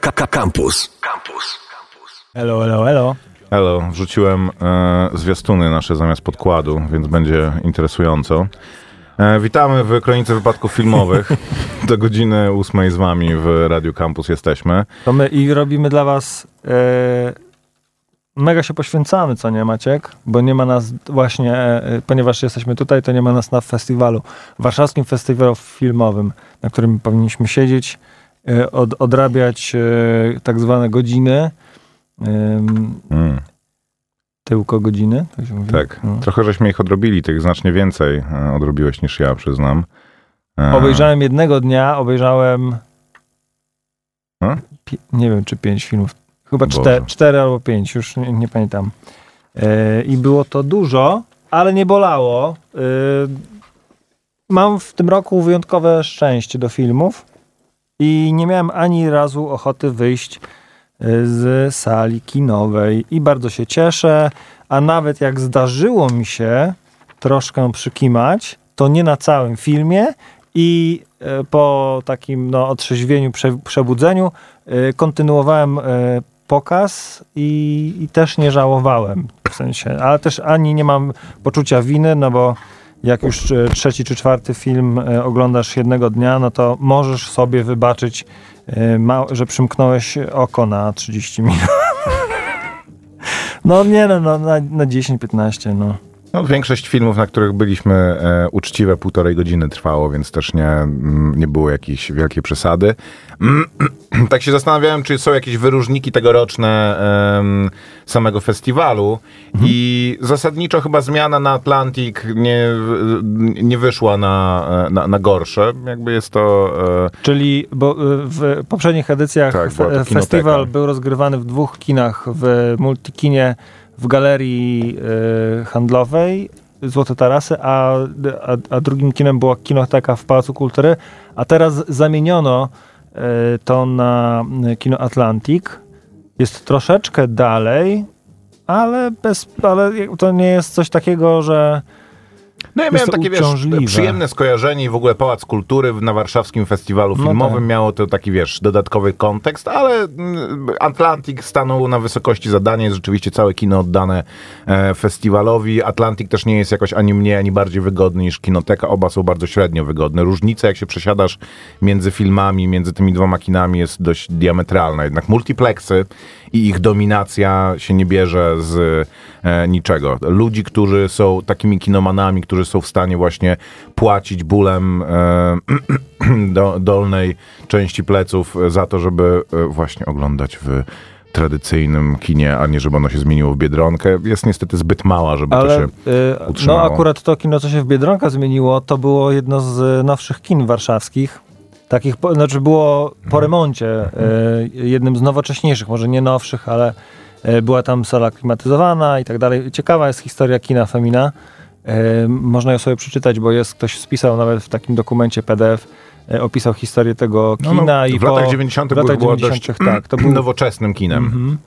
Campus. Campus. Hello, hello, hello. Hello, wrzuciłem e, zwiastuny nasze zamiast podkładu, więc będzie interesująco. E, witamy w Kronice Wypadków Filmowych. Do godziny ósmej z wami w Radio Campus jesteśmy. To my i robimy dla was e, mega się poświęcamy, co nie Maciek? Bo nie ma nas właśnie, e, ponieważ jesteśmy tutaj, to nie ma nas na festiwalu, warszawskim festiwalu filmowym, na którym powinniśmy siedzieć, od, odrabiać e, tak zwane godziny. Mm, tyłko godziny, tak się mówi? tak, No. trochę żeśmy ich odrobili, tych znacznie więcej e, odrobiłeś niż ja, przyznam. E, Obejrzałem jednego dnia, obejrzałem No? pi- nie wiem, czy pięć filmów. Chyba cztery, cztery albo pięć, już nie, nie pamiętam. E, I było to dużo, ale nie bolało. E, mam w tym roku wyjątkowe szczęście do filmów i nie miałem ani razu ochoty wyjść e, z sali kinowej. I bardzo się cieszę, a nawet jak zdarzyło mi się troszkę przykimać, to nie na całym filmie i e, po takim no, otrzeźwieniu, prze, przebudzeniu e, kontynuowałem pokaz i, i też nie żałowałem. W sensie, ale też ani nie mam poczucia winy, no bo jak już e, trzeci czy czwarty film e, oglądasz jednego dnia, no to możesz sobie wybaczyć, e, że przymknąłeś oko na 30 minut. No nie no, no na, na 10-15 no. No, większość filmów, na których byliśmy e, uczciwe półtorej godziny trwało, więc też nie, mm, nie było jakiejś wielkiej przesady. Tak się zastanawiałem, czy są jakieś wyróżniki tegoroczne em, samego festiwalu i zasadniczo chyba zmiana na Atlantic nie, nie wyszła na, e, na, na gorsze. Jakby jest to... E, Czyli bo y, w poprzednich edycjach Tak, fe- kinoteka. festiwal był rozgrywany w dwóch kinach, w Multikinie w galerii y, handlowej Złote Tarasy, a, a, a drugim kinem była kinoteka w Pałacu Kultury, a teraz zamieniono y, to na kino Atlantic. Jest troszeczkę dalej, ale, bez, ale to nie jest coś takiego, że No ja miałem takie, wiesz, przyjemne skojarzenie i w ogóle Pałac Kultury na warszawskim festiwalu No filmowym tak. miało to taki, wiesz, dodatkowy kontekst, ale mm, Atlantic stanął na wysokości zadania, jest rzeczywiście całe kino oddane e, festiwalowi. Atlantic też nie jest jakoś ani mniej, ani bardziej wygodny niż Kinoteka, oba są bardzo średnio wygodne. Różnica, jak się przesiadasz między filmami, między tymi dwoma kinami jest dość diametralna. Jednak multiplexy i ich dominacja się nie bierze z e, niczego. Ludzi, którzy są takimi kinomanami, którzy są w stanie właśnie płacić bólem e, do, dolnej części pleców za to, żeby e, właśnie oglądać w tradycyjnym kinie, a nie żeby ono się zmieniło w Biedronkę, jest niestety zbyt mała, żeby to Ale się y, no utrzymało. akurat to kino, co się w Biedronka zmieniło, to było jedno z nowszych kin warszawskich. Takich, po, znaczy było Mhm. po remoncie, y, jednym z nowocześniejszych, może nie nowszych, ale była tam sala klimatyzowana i tak dalej. Ciekawa jest historia kina Femina. Można ją sobie przeczytać, bo jest ktoś spisał nawet w takim dokumencie PDF, y, opisał historię tego No, kina. no, i w po, latach 90. w latach było 90. dość tak, to był nowoczesnym kinem. Mhm.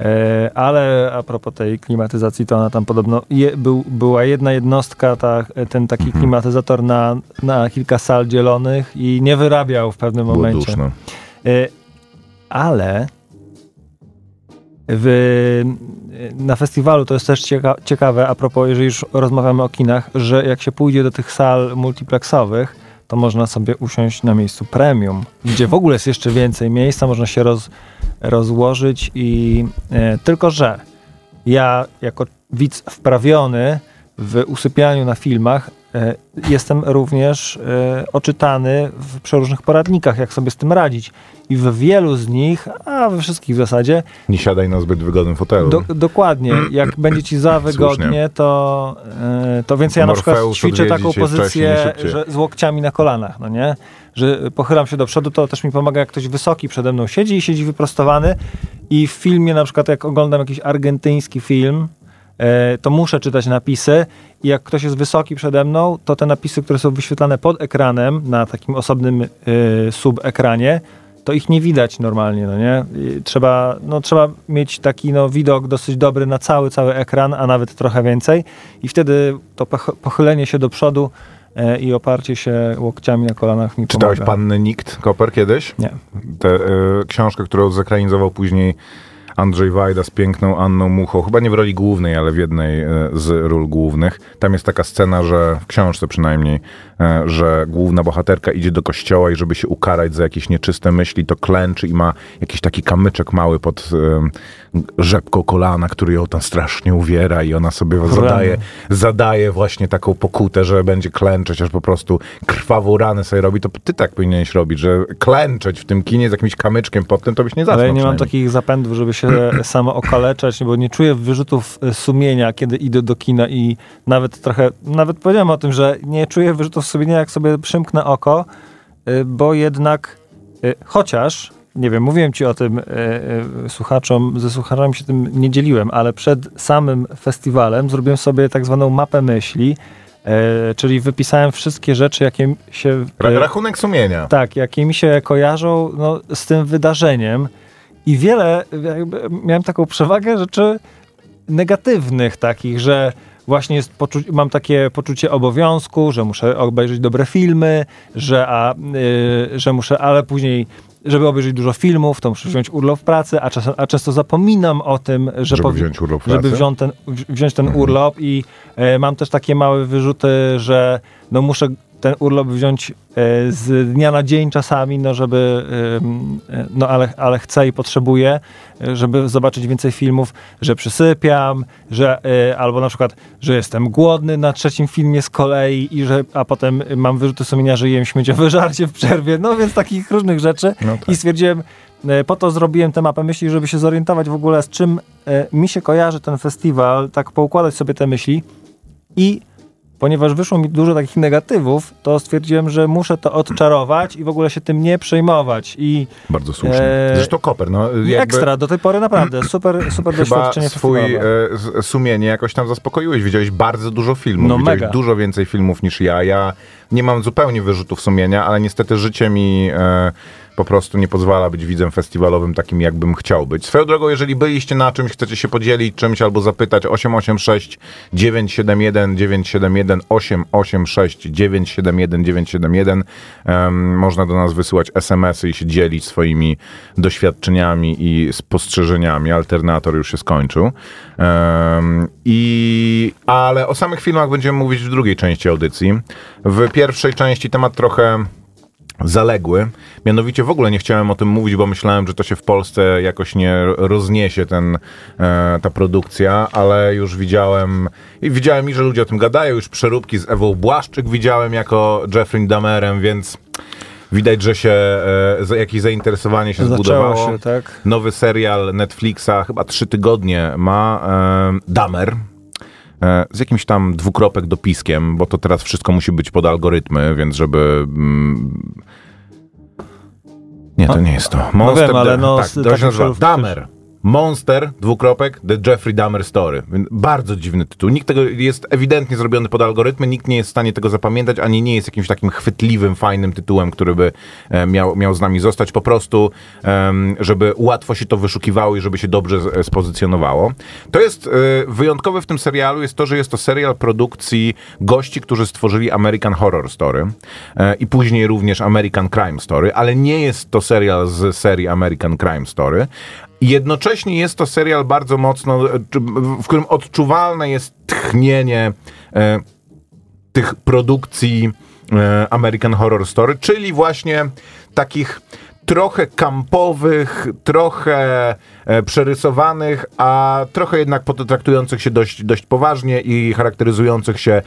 E, ale a propos tej klimatyzacji, to ona tam podobno je, był, była jedna jednostka, ta, ten taki Mhm. klimatyzator na, na kilka sal dzielonych i nie wyrabiał w pewnym Było momencie. duszno. E, ale w, na festiwalu. To jest też cieka ciekawe, a propos, jeżeli już rozmawiamy o kinach, że jak się pójdzie do tych sal multiplexowych, to można sobie usiąść na miejscu premium, gdzie w ogóle jest jeszcze więcej miejsca, można się roz, rozłożyć i e, tylko, że ja jako widz wprawiony w usypianiu na filmach e, jestem również e, oczytany w przeróżnych poradnikach, jak sobie z tym radzić. I w wielu z nich, a we wszystkich w zasadzie, Nie siadaj na zbyt wygodnym fotelu. do, dokładnie, jak będzie ci za wygodnie, to, e, to więc ja na przykład ćwiczę taką pozycję, że z łokciami na kolanach, no nie? Że pochylam się do przodu, to też mi pomaga, jak ktoś wysoki przede mną siedzi i siedzi wyprostowany i w filmie, na przykład jak oglądam jakiś argentyński film, to muszę czytać napisy i jak ktoś jest wysoki przede mną, to te napisy, które są wyświetlane pod ekranem, na takim osobnym y, subekranie, to ich nie widać normalnie, no nie? I Trzeba, no, trzeba mieć taki no, widok dosyć dobry na cały, cały ekran, a nawet trochę więcej i wtedy to poch- pochylenie się do przodu e, i oparcie się łokciami na kolanach mi Czytałeś pomaga. Panny Nikt, Koper, kiedyś? Nie. Tę e, książkę, którą zekranizował później Andrzej Wajda z piękną Anną Muchą, chyba nie w roli głównej, ale w jednej e, z ról głównych. Tam jest taka scena, że w książce przynajmniej, e, że główna bohaterka idzie do kościoła i żeby się ukarać za jakieś nieczyste myśli, to klęczy i ma jakiś taki kamyczek mały pod rzepką kolana, który ją tam strasznie uwiera i ona sobie zadaje, zadaje właśnie taką pokutę, że będzie klęczeć, aż po prostu krwawą ranę sobie robi, to ty tak powinieneś robić, że klęczeć w tym kinie z jakimś kamyczkiem pod tym, to byś nie zasnął Ale ja nie mam takich zapędów, żeby się samo okaleczać, bo nie czuję wyrzutów y, sumienia, kiedy idę do kina i nawet trochę, nawet powiedziałem o tym, że nie czuję wyrzutów sumienia, jak sobie przymknę oko, y, bo jednak, y, chociaż, nie wiem, mówiłem ci o tym y, y, słuchaczom, ze słuchaczami się tym nie dzieliłem, ale przed samym festiwalem zrobiłem sobie tak zwaną mapę myśli, y, czyli wypisałem wszystkie rzeczy, jakie się... Ra- rachunek sumienia. tak, jakie mi się kojarzą no, z tym wydarzeniem. I wiele, miałem taką przewagę rzeczy negatywnych takich, że właśnie mam takie poczucie obowiązku, że muszę obejrzeć dobre filmy, że, a, y, że muszę, ale później, żeby obejrzeć dużo filmów, to muszę wziąć urlop w pracy, a, czasem, a często zapominam o tym, że Żeby wziąć urlop żeby wziąć ten, wzi- wziąć ten urlop i e, mam też takie małe wyrzuty, że no muszę ten urlop wziąć e, z dnia na dzień czasami, no żeby, no ale, ale chcę i potrzebuję, żeby zobaczyć więcej filmów, że przysypiam, że e, albo na przykład, że jestem głodny na trzecim filmie z kolei i że, a potem mam wyrzuty sumienia, że jem śmieciowe żarcie w przerwie, no więc takich różnych rzeczy No tak. i stwierdziłem, e, po to zrobiłem tę mapę myśli, żeby się zorientować w ogóle z czym mi się kojarzy ten festiwal, tak poukładać sobie te myśli i ponieważ wyszło mi dużo takich negatywów, to stwierdziłem, że muszę to odczarować i w ogóle się tym nie przejmować. I Bardzo słusznie. Eee, Zresztą Koper, no jakby ekstra, do tej pory naprawdę super, super chyba doświadczenie swój e, sumienie jakoś tam zaspokoiłeś. Widziałeś bardzo dużo filmów. No Widziałeś mega. dużo więcej filmów niż ja. Ja nie mam zupełnie wyrzutów sumienia, ale niestety życie mi e, po prostu nie pozwala być widzem festiwalowym takim, jakbym chciał być. Swoją drogą, jeżeli byliście na czymś, chcecie się podzielić czymś albo zapytać 886 971 971 886 971 971 em, można do nas wysyłać SMS-y i się dzielić swoimi doświadczeniami i spostrzeżeniami. Alternator już się skończył. Em, I, ale o samych filmach będziemy mówić w drugiej części audycji. W pierwszej części temat trochę zaległy. Mianowicie w ogóle nie chciałem o tym mówić, bo myślałem, że to się w Polsce jakoś nie rozniesie ten, e, ta produkcja, ale już widziałem i widziałem i, że ludzie o tym gadają, już przeróbki z Ewą Błaszczyk widziałem jako Jeffrey Dahmerem, więc widać, że się e, jakieś zainteresowanie się Zaczęło zbudowało. się, tak. Nowy serial Netflixa, chyba trzy tygodnie ma e, Dahmer. E, z jakimś tam dwukropek dopiskiem, bo to teraz wszystko musi być pod algorytmy, więc żeby... Mm, nie, to nie jest to. Monster, wiem, ale no, tak, to takim Monster, dwukropek, The Jeffrey Dahmer Story. Bardzo dziwny tytuł. Nikt tego jest ewidentnie zrobiony pod algorytmy, nikt nie jest w stanie tego zapamiętać, ani nie jest jakimś takim chwytliwym, fajnym tytułem, który by e, miał, miał z nami zostać. Po prostu, żeby łatwo się to wyszukiwało i żeby się dobrze z- spozycjonowało. To jest e, wyjątkowe w tym serialu, jest to, że jest to serial produkcji gości, którzy stworzyli American Horror Story e, i później również American Crime Story, ale nie jest to serial z serii American Crime Story. Jednocześnie jest to serial bardzo mocno, e, w którym odczuwalne jest tchnienie e, tych produkcji e, American Horror Story, czyli właśnie takich trochę kampowych, trochę e, przerysowanych, a trochę jednak potraktujących się dość, dość poważnie i charakteryzujących się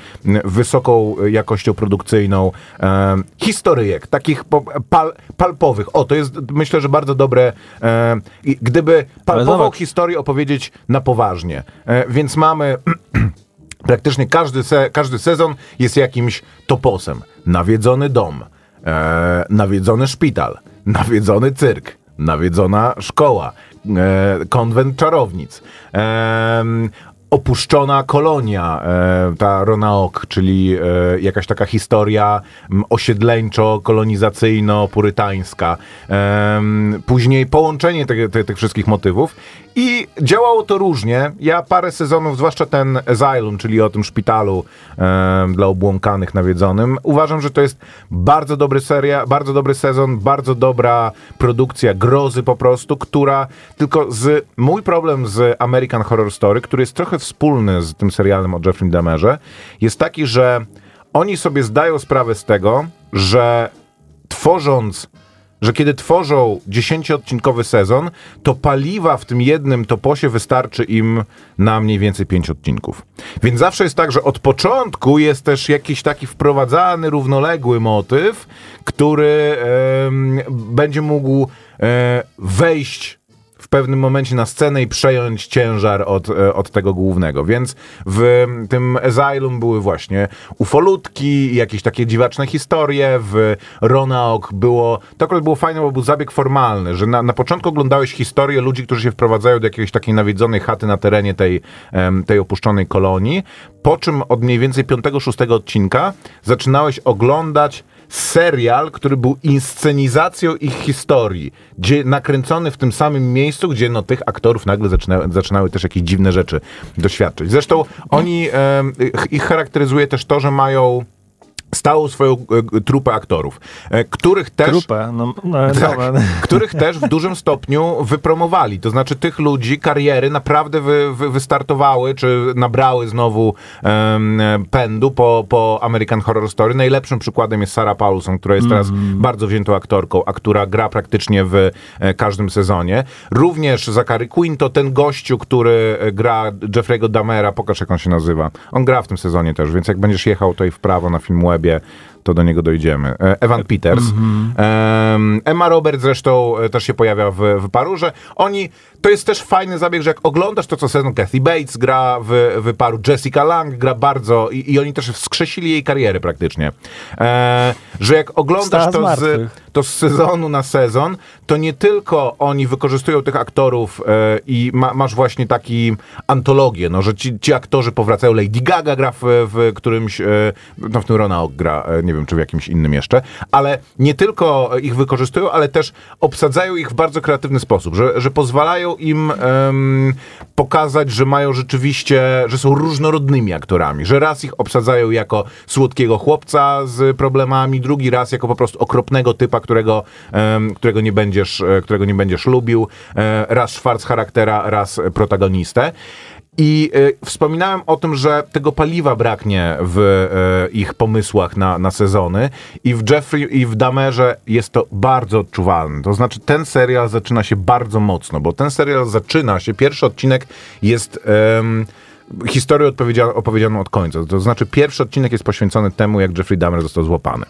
wysoką jakością produkcyjną e, historyjek, takich pal, palpowych. O, to jest myślę, że bardzo dobre. E, gdyby palpową historię opowiedzieć na poważnie. E, więc mamy praktycznie każdy, se, każdy sezon jest jakimś toposem. Nawiedzony dom, e, nawiedzony szpital, nawiedzony cyrk, nawiedzona szkoła, e, konwent czarownic. E, opuszczona kolonia, e, ta Ronaok, czyli e, jakaś taka historia osiedleńczo-kolonizacyjno-purytańska. Em, Później połączenie tych, tych, tych wszystkich motywów i działało to różnie. Ja parę sezonów, zwłaszcza ten Asylum, czyli o tym szpitalu em, dla obłąkanych nawiedzonym, uważam, że to jest bardzo dobry seria, bardzo dobry sezon, bardzo dobra produkcja grozy po prostu, która tylko z mój problem z American Horror Story, który jest trochę wspólny z tym serialem o Jeffrey Dahmerze, jest taki, że oni sobie zdają sprawę z tego, że tworząc że kiedy tworzą 10-odcinkowy sezon, to paliwa w tym jednym toposie wystarczy im na mniej więcej 5 odcinków. Więc zawsze jest tak, że od początku jest też jakiś taki wprowadzany, równoległy motyw, który będzie mógł e, wejść pewnym momencie na scenę i przejąć ciężar od, e, od tego głównego. Więc w tym Asylum były właśnie ufolutki, jakieś takie dziwaczne historie. W Ronaok było, to akurat było fajne, bo był zabieg formalny, że na, na początku oglądałeś historię ludzi, którzy się wprowadzają do jakiejś takiej nawiedzonej chaty na terenie tej, tej opuszczonej kolonii, po czym od mniej więcej 5-6 odcinka zaczynałeś oglądać serial, który był inscenizacją ich historii, gdzie nakręcony w tym samym miejscu, gdzie no, tych aktorów nagle zaczyna, zaczynały też jakieś dziwne rzeczy doświadczyć. Zresztą oni, ich- ich charakteryzuje też to, że mają stałą swoją e, trupę aktorów, e, których też... Trupę, no, no Tak, dobra. których też w dużym stopniu wypromowali. To znaczy tych ludzi kariery naprawdę wy, wy, wystartowały, czy nabrały znowu em, pędu po, po American Horror Story. Najlepszym przykładem jest Sarah Paulson, która jest teraz bardzo wziętą aktorką, a która gra praktycznie w e, każdym sezonie. Również Zachary Quinto, ten gościu, który e, gra Jeffrey'ego Damera, pokaż jak on się nazywa. On gra w tym sezonie też, więc jak będziesz jechał tutaj w prawo na 边，to do niego dojdziemy. E, Evan Peters. Em, Emma Roberts zresztą e, też się pojawia w, w paru, że oni, to jest też fajny zabieg, że jak oglądasz to co sezon, Kathy Bates gra w, w paru, Jessica Lang gra bardzo i, i oni też wskrzesili jej karierę praktycznie. E, że jak oglądasz to z, to z sezonu na sezon, to nie tylko oni wykorzystują tych aktorów e, i ma, masz właśnie taki antologię, no, że ci, ci aktorzy powracają. Lady Gaga gra w, w którymś, e, no w tym Ronald gra, e, nie wiem czy w jakimś innym jeszcze, ale nie tylko ich wykorzystują, ale też obsadzają ich w bardzo kreatywny sposób, że, że pozwalają im em, pokazać, że mają rzeczywiście, że są różnorodnymi aktorami, że raz ich obsadzają jako słodkiego chłopca z problemami, drugi raz jako po prostu okropnego typa, którego, em, którego, nie, będziesz, e, którego nie będziesz lubił, e, raz szwarc charaktera, raz protagonistę. I e, wspominałem o tym, że tego paliwa braknie w e, ich pomysłach na, na sezony i w Jeffrey i w Damerze jest to bardzo odczuwalne. To znaczy ten serial zaczyna się bardzo mocno, bo ten serial zaczyna się, pierwszy odcinek jest... em, historię opowiedzianą od końca. To znaczy, pierwszy odcinek jest poświęcony temu, jak Jeffrey Dahmer został złapany.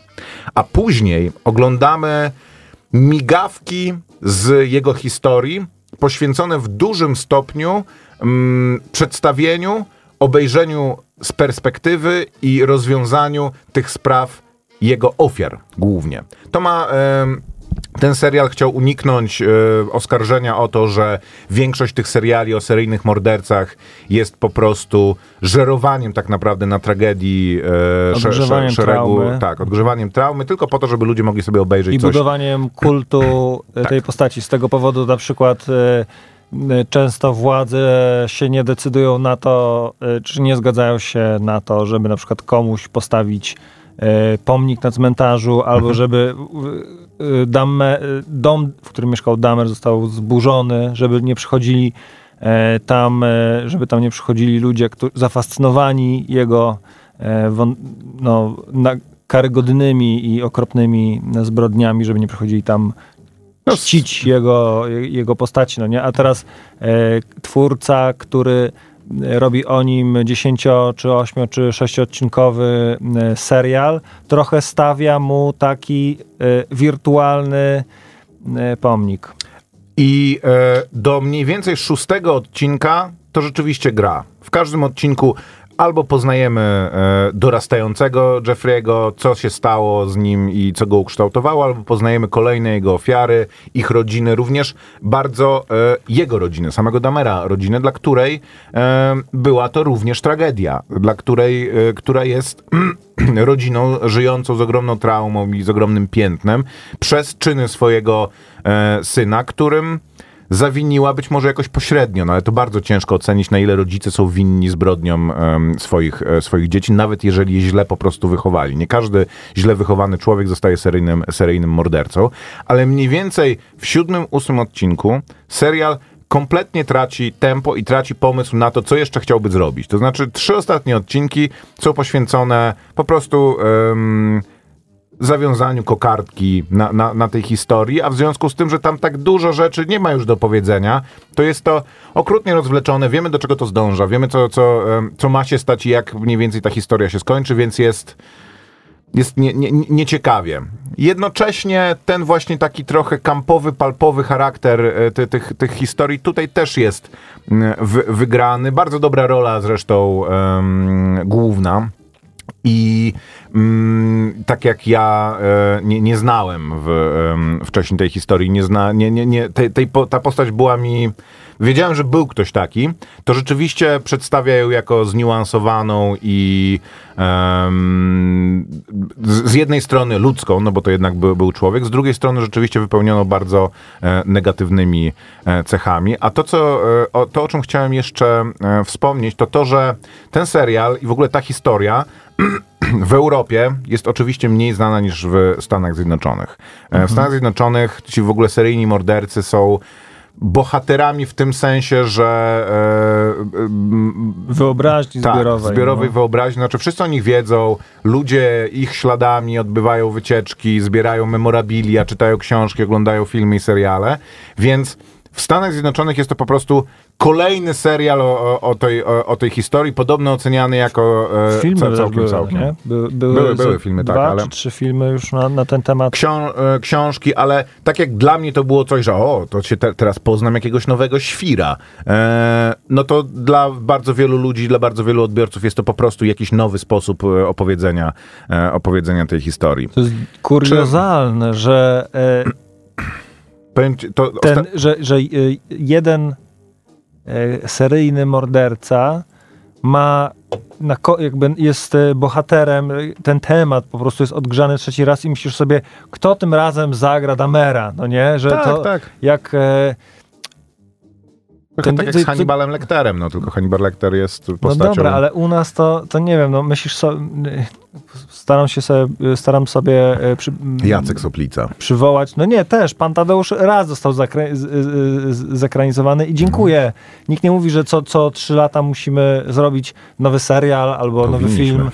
A później oglądamy migawki z jego historii, poświęcone w dużym stopniu mm, przedstawieniu, obejrzeniu z perspektywy i rozwiązaniu tych spraw jego ofiar głównie. To ma. ten serial chciał uniknąć e, oskarżenia o to, że większość tych seriali o seryjnych mordercach jest po prostu żerowaniem tak naprawdę na tragedii sze- Odgrzewaniem sze- szeregu, traumy. tak, odgrzewaniem traumy, tylko po to, żeby ludzie mogli sobie obejrzeć I coś. budowaniem kultu e, tej postaci. Z tego powodu na przykład e, często władze się nie decydują na to, e, czy nie zgadzają się na to, żeby na przykład komuś postawić e, pomnik na cmentarzu, albo żeby e, dom, w którym mieszkał Damer został zburzony, żeby nie przychodzili tam, żeby tam nie przychodzili ludzie którzy, zafascynowani jego no, karygodnymi i okropnymi zbrodniami, żeby nie przychodzili tam czcić jego, jego postaci, no nie? A teraz e, twórca, który e, robi o nim 10, czy 8, czy 6-odcinkowy e, serial, trochę stawia mu taki e, wirtualny e, pomnik. I e, do mniej więcej szóstego odcinka to rzeczywiście gra. W każdym odcinku albo poznajemy e, dorastającego Jeffrey'ego, co się stało z nim i co go ukształtowało, albo poznajemy kolejne jego ofiary, ich rodziny, również bardzo e, jego rodziny, samego Damera rodziny, dla której e, była to również tragedia, dla której, która jest rodziną żyjącą z ogromną traumą i z ogromnym piętnem przez czyny swojego syna, którym zawiniła być może jakoś pośrednio, no ale to bardzo ciężko ocenić, na ile rodzice są winni zbrodniom em, swoich, e, swoich dzieci, nawet jeżeli je źle po prostu wychowali. Nie każdy źle wychowany człowiek zostaje seryjnym, seryjnym mordercą, ale mniej więcej w siódmym, ósmym odcinku serial kompletnie traci tempo i traci pomysł na to, co jeszcze chciałby zrobić. To znaczy, trzy ostatnie odcinki są poświęcone po prostu em, zawiązaniu kokardki na, na, na tej historii, a w związku z tym, że tam tak dużo rzeczy nie ma już do powiedzenia, to jest to okrutnie rozwleczone, wiemy do czego to zdąża, wiemy co, co, co ma się stać i jak mniej więcej ta historia się skończy, więc jest jest nie, nie, nie- nieciekawie. Jednocześnie ten właśnie taki trochę kampowy, palpowy charakter e, ty, tych, tych historii tutaj też jest wy, wygrany. Bardzo dobra rola zresztą em, główna. I mm, tak jak ja e, nie, nie znałem w, em, wcześniej tej historii, nie zna, nie, nie, nie, tej, ta postać była mi. Wiedziałem, że był ktoś taki, to rzeczywiście przedstawia ją jako zniuansowaną i z, z jednej strony ludzką, no bo to jednak był, był człowiek, z drugiej strony rzeczywiście wypełniono bardzo e, negatywnymi e, cechami. A to, co, e, o, to, o czym chciałem jeszcze e, wspomnieć, to to, że ten serial i w ogóle ta historia w Europie jest oczywiście mniej znana niż w Stanach Zjednoczonych. E, W Stanach Zjednoczonych ci w ogóle seryjni mordercy są bohaterami w tym sensie, że e, m, Wyobraźni tak, zbiorowej. zbiorowej no. wyobraźni. Znaczy wszyscy o nich wiedzą, ludzie ich śladami odbywają wycieczki, zbierają memorabilia, czytają książki, oglądają filmy i seriale, więc w Stanach Zjednoczonych jest to po prostu kolejny serial o, o, tej, o, o tej historii, podobno oceniany jako e, Filmy całkiem, były, całkiem. nie? By, były, Były- były filmy, tak, dwa ale- czy trzy filmy już na, na ten temat. Ksią- e, książki, ale tak jak dla mnie to było coś, że o, to się te, teraz poznam jakiegoś nowego świra. E, no to dla bardzo wielu ludzi, dla bardzo wielu odbiorców jest to po prostu jakiś nowy sposób e, opowiedzenia, e, opowiedzenia tej historii. To jest kuriozalne, że e, Powiem ci, to ten, że, że e, jeden e, seryjny morderca ma na, jakby jest e, bohaterem, e, ten temat po prostu jest odgrzany trzeci raz i myślisz sobie, kto tym razem zagra Damera, no nie? Że Tak, to tak. jak e, Trochę ten- tak jak z Hannibalem Lecterem, no tylko Hannibal Lecter jest no postacią... dobra, ale u nas to, to nie wiem, no myślisz sobie, staram się sobie, staram sobie e, przy, Jacek Soplica. przywołać. No nie, też. Pan Tadeusz raz został zakra- z- z- z- zekranizowany i dziękuję. Nikt nie mówi, że co, co trzy lata musimy zrobić nowy serial albo nowy film.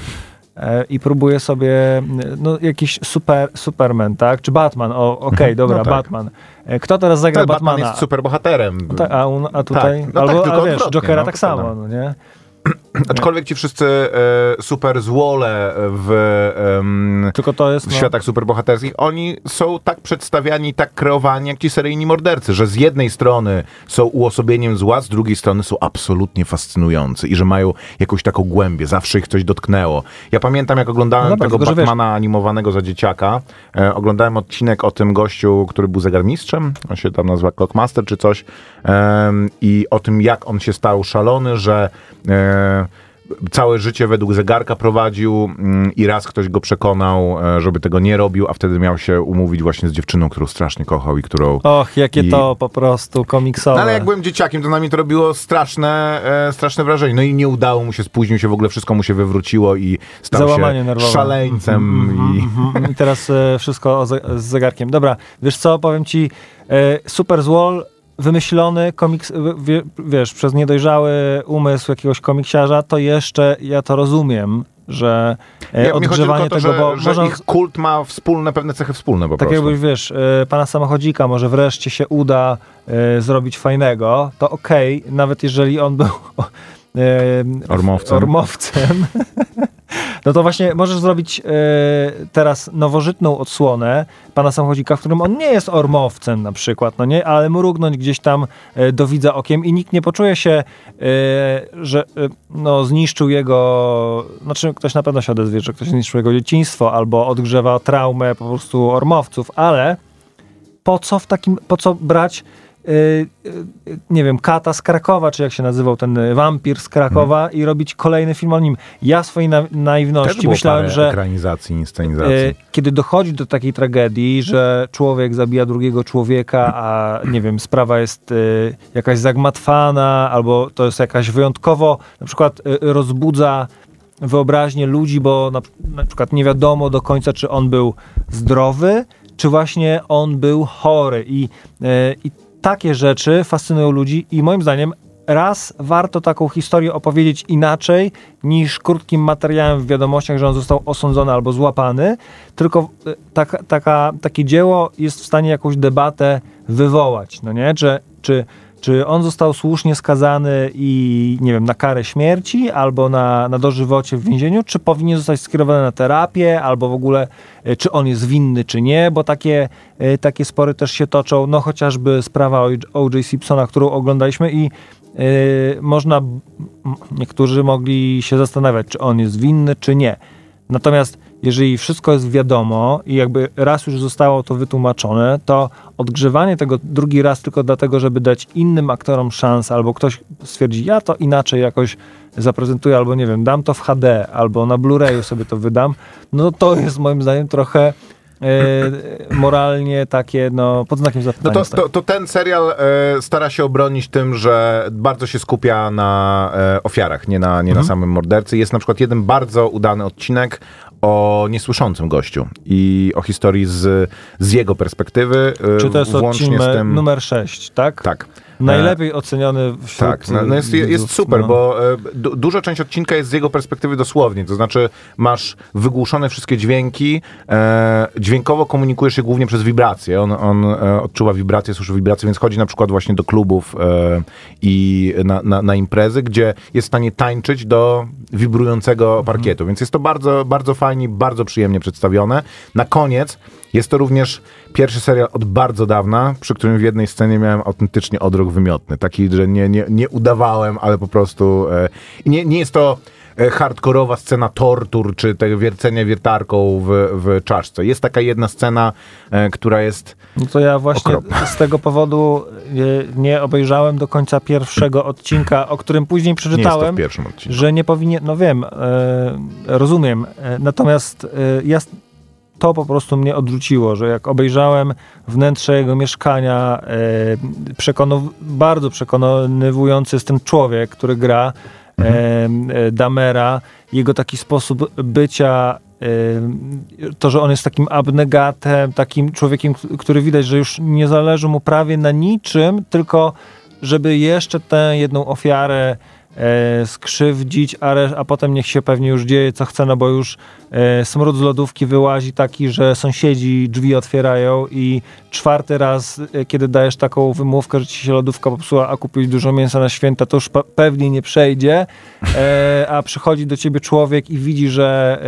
E, I próbuję sobie no, jakiś super, Superman, tak? Czy Batman? O, okej, dobra, No tak. Batman. E, Kto teraz zagra Tak, Batman Batmana? jest super bohaterem. Tak, a, un, a tutaj, Tak, no tak, albo, tylko a wiesz, Jokera no, tak samo, prawda. no nie? Aczkolwiek ci wszyscy e, super złole w, em, Tylko to jest, w no, światach superbohaterskich, oni są tak przedstawiani, tak kreowani jak ci seryjni mordercy, że z jednej strony są uosobieniem zła, z drugiej strony są absolutnie fascynujący i że mają jakąś taką głębię, zawsze ich coś dotknęło. Ja pamiętam, jak oglądałem No dobra, tego tylko, Batmana animowanego za dzieciaka, e, oglądałem odcinek o tym gościu, który był zegarmistrzem, on się tam nazywa Clockmaster czy coś, i o tym, jak on się stał szalony, że e, całe życie według zegarka prowadził mm, i raz ktoś go przekonał, e, żeby tego nie robił, a wtedy miał się umówić właśnie z dziewczyną, którą strasznie kochał i którą... Och, jakie I- to po prostu komiksowe. No ale jak byłem dzieciakiem, to na mnie to robiło straszne, e, straszne wrażenie. No i nie udało mu się, spóźnił się, w ogóle wszystko mu się wywróciło i stał Załamanie się nerwowe. szaleńcem. i... Mhm, I teraz e, wszystko z zegarkiem. Dobra, wiesz co, powiem ci, e, Super Złol wymyślony komiks, wiesz, przez niedojrzały umysł jakiegoś komiksiarza, to jeszcze ja to rozumiem, że e, Ja, mi tylko odgrzewanie o to, tego, że, bo że można, ich kult ma wspólne, pewne cechy wspólne po tak prostu. jakbyś, wiesz, e, pana samochodzika może wreszcie się uda e, zrobić fajnego, to okej, nawet jeżeli on był e, Ormowcem. ormowcem No to właśnie możesz zrobić e, teraz nowożytną odsłonę. Pana samochodzika, w którym on nie jest ormowcem na przykład, no nie, ale mrugnąć gdzieś tam e, do widza okiem i nikt nie poczuje się, e, że no, zniszczył jego, znaczy ktoś na pewno się odezwie, że ktoś zniszczył jego dzieciństwo albo odgrzewa traumę po prostu ormowców, ale po co w takim, po co brać y, y, nie wiem, Kata z Krakowa, czy jak się nazywał ten y, wampir z Krakowa i robić kolejny film o nim. Ja swojej na, naiwności było myślałem, że ekranizacji, inscenizacji. y, kiedy dochodzi do takiej tragedii, że człowiek zabija drugiego człowieka, a nie wiem, sprawa jest y, jakaś zagmatwana, albo to jest jakaś wyjątkowo, na przykład y, rozbudza wyobraźnię ludzi, bo na, na przykład nie wiadomo do końca, czy on był zdrowy, czy właśnie on był chory. I, I takie rzeczy fascynują ludzi i moim zdaniem raz warto taką historię opowiedzieć inaczej niż krótkim materiałem w wiadomościach, że on został osądzony albo złapany, tylko e, taka, taka, takie dzieło jest w stanie jakąś debatę wywołać, no nie? Czy, czy, czy on został słusznie skazany i nie wiem, na karę śmierci albo na, na dożywocie w więzieniu, czy powinien zostać skierowany na terapię, albo w ogóle e, czy on jest winny, czy nie, bo takie, e, takie spory też się toczą, no chociażby sprawa O.J. Simpsona, którą oglądaliśmy i e, można, niektórzy mogli się zastanawiać, czy on jest winny, czy nie. Natomiast jeżeli wszystko jest wiadomo i jakby raz już zostało to wytłumaczone, to odgrzewanie tego drugi raz tylko dlatego, żeby dać innym aktorom szansę, albo ktoś stwierdzi, ja to inaczej jakoś zaprezentuję, albo nie wiem, dam to w HD, albo na Blu-rayu sobie to wydam, no to jest moim zdaniem trochę e, moralnie takie, no, pod znakiem No zapytania. to, stoi. to, to ten serial e, stara się obronić tym, że bardzo się skupia na e, ofiarach, nie, na, nie Mhm. na samym mordercy. Jest na przykład jeden bardzo udany odcinek o niesłyszącym gościu i o historii z, z jego perspektywy. Czy to jest włącznie odcinek tym, numer 6, tak? Tak. Najlepiej oceniony wśród Tak, no, no jest, jest super, no. bo e, du, duża część odcinka jest z jego perspektywy dosłownie, to znaczy masz wygłuszone wszystkie dźwięki, e, dźwiękowo komunikujesz się głównie przez wibracje, on, on e, odczuwa wibracje, słyszy wibracje, więc chodzi na przykład właśnie do klubów e, i na, na, na imprezy, gdzie jest w stanie tańczyć do wibrującego parkietu, więc jest to bardzo, bardzo fajnie, bardzo przyjemnie przedstawione. Na koniec jest to również pierwszy serial od bardzo dawna, przy którym w jednej scenie miałem autentycznie odruch wymiotny. Taki, że nie, nie, nie udawałem, ale po prostu... E, i nie, nie jest to e, hardkorowa scena tortur, czy tego wiercenia wiertarką w, w czaszce. Jest taka jedna scena, e, która jest... No to ja właśnie Okropne. z tego powodu e, nie obejrzałem do końca pierwszego odcinka, o którym później Nie przeczytałem, pierwszym odcinku. że nie powinien, no wiem, e, rozumiem, e, natomiast ja, to po prostu mnie odrzuciło, że jak obejrzałem wnętrze jego mieszkania, e, bardzo przekonywujący jest ten człowiek, który gra, e, e, Damera, jego taki sposób bycia, e, to, że on jest takim abnegatem, takim człowiekiem, który widać, że już nie zależy mu prawie na niczym, tylko żeby jeszcze tę jedną ofiarę skrzywdzić, a, a potem niech się pewnie już dzieje co chce, no bo już smród z lodówki wyłazi taki, że sąsiedzi drzwi otwierają i czwarty raz, e, kiedy dajesz taką wymówkę, że ci się lodówka popsuła, a kupić dużo mięsa na święta, to już pe- pewnie nie przejdzie, e, a przychodzi do ciebie człowiek i widzi, że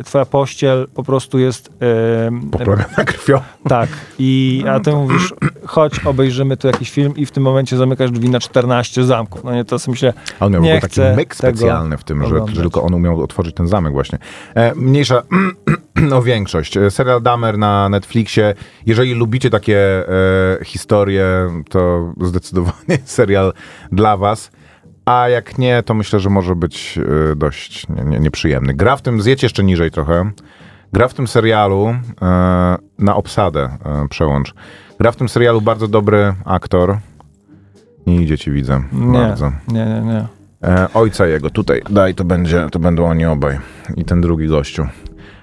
e, twoja pościel po prostu jest e, Poprawiona krwią. tak. I a ty mówisz, chodź, obejrzymy tu jakiś film i w tym momencie zamykasz drzwi na 14 zamków. No nie, to sobie myślę, A on miał nie taki myk specjalny w tym, że, że tylko on umiał otworzyć ten zamek właśnie. E, mniejsza o większość. E, Serial Damer na Netflixie. Jeżeli lubicie takie e, historie, to zdecydowanie serial dla was. A jak nie, to myślę, że może być e, dość nie, nie, nieprzyjemny. Gra w tym, zjedź jeszcze niżej trochę. Gra w tym serialu e, na obsadę e, przełącz. Gra w tym serialu bardzo dobry aktor. Nie idzie ci, widzę. nie, Bardzo. nie, nie, nie. E, ojca jego tutaj, daj, to będzie, to będą oni obaj. I ten drugi gościu.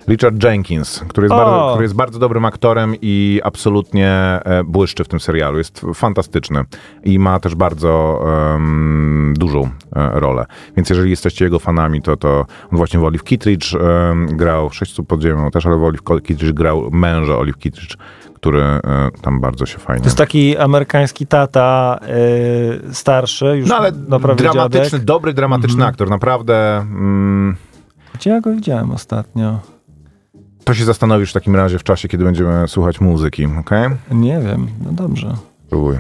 Richard Jenkins, który jest, O! bardzo, który jest bardzo dobrym aktorem i absolutnie e, błyszczy w tym serialu. Jest fantastyczny i ma też bardzo em, dużą e, rolę. Więc jeżeli jesteście jego fanami, to, to on właśnie w Olive Kittridge em, grał, w Sześciu pod ziemią też, ale w Olive Kittridge grał męża Olive Kittridge, który e, tam bardzo się fajnie... To jest taki amerykański tata, starszy, już No ale dramatyczny, dziadek. dobry, dramatyczny aktor. Naprawdę mm, Gdzie ja go widziałem ostatnio? To się zastanowisz w takim razie w czasie, kiedy będziemy słuchać muzyki, okej? Nie wiem, no dobrze. Próbuj.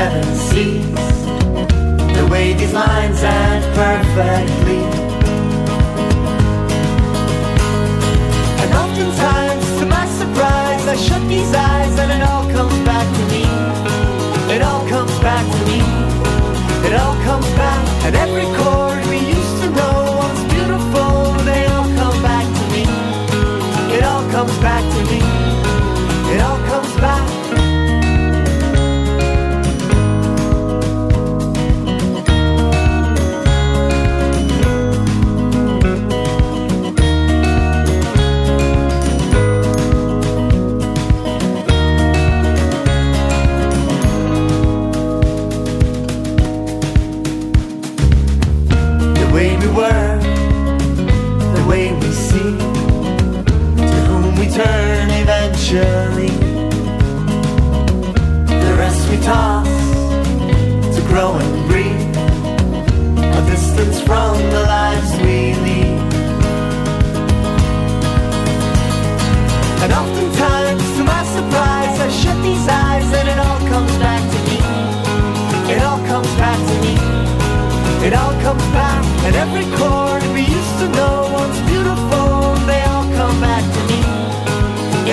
Seven seas, the way these lines end perfectly. And oftentimes, to my surprise, I shut these eyes and it all comes back to me. It all comes back to me. It all comes back at every and every chord we used to know once beautiful, they all come back to me.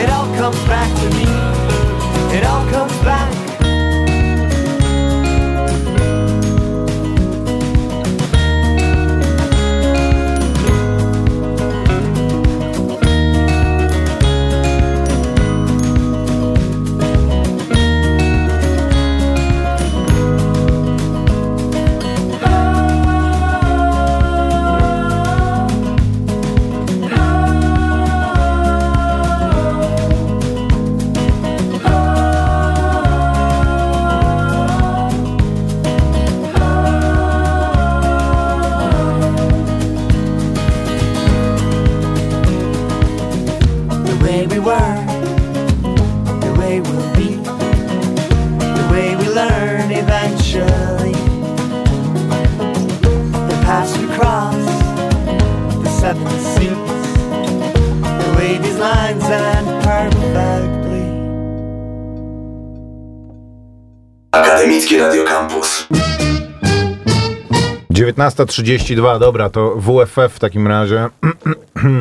It all comes back to me. 19.32, dobra, to WFF w takim razie.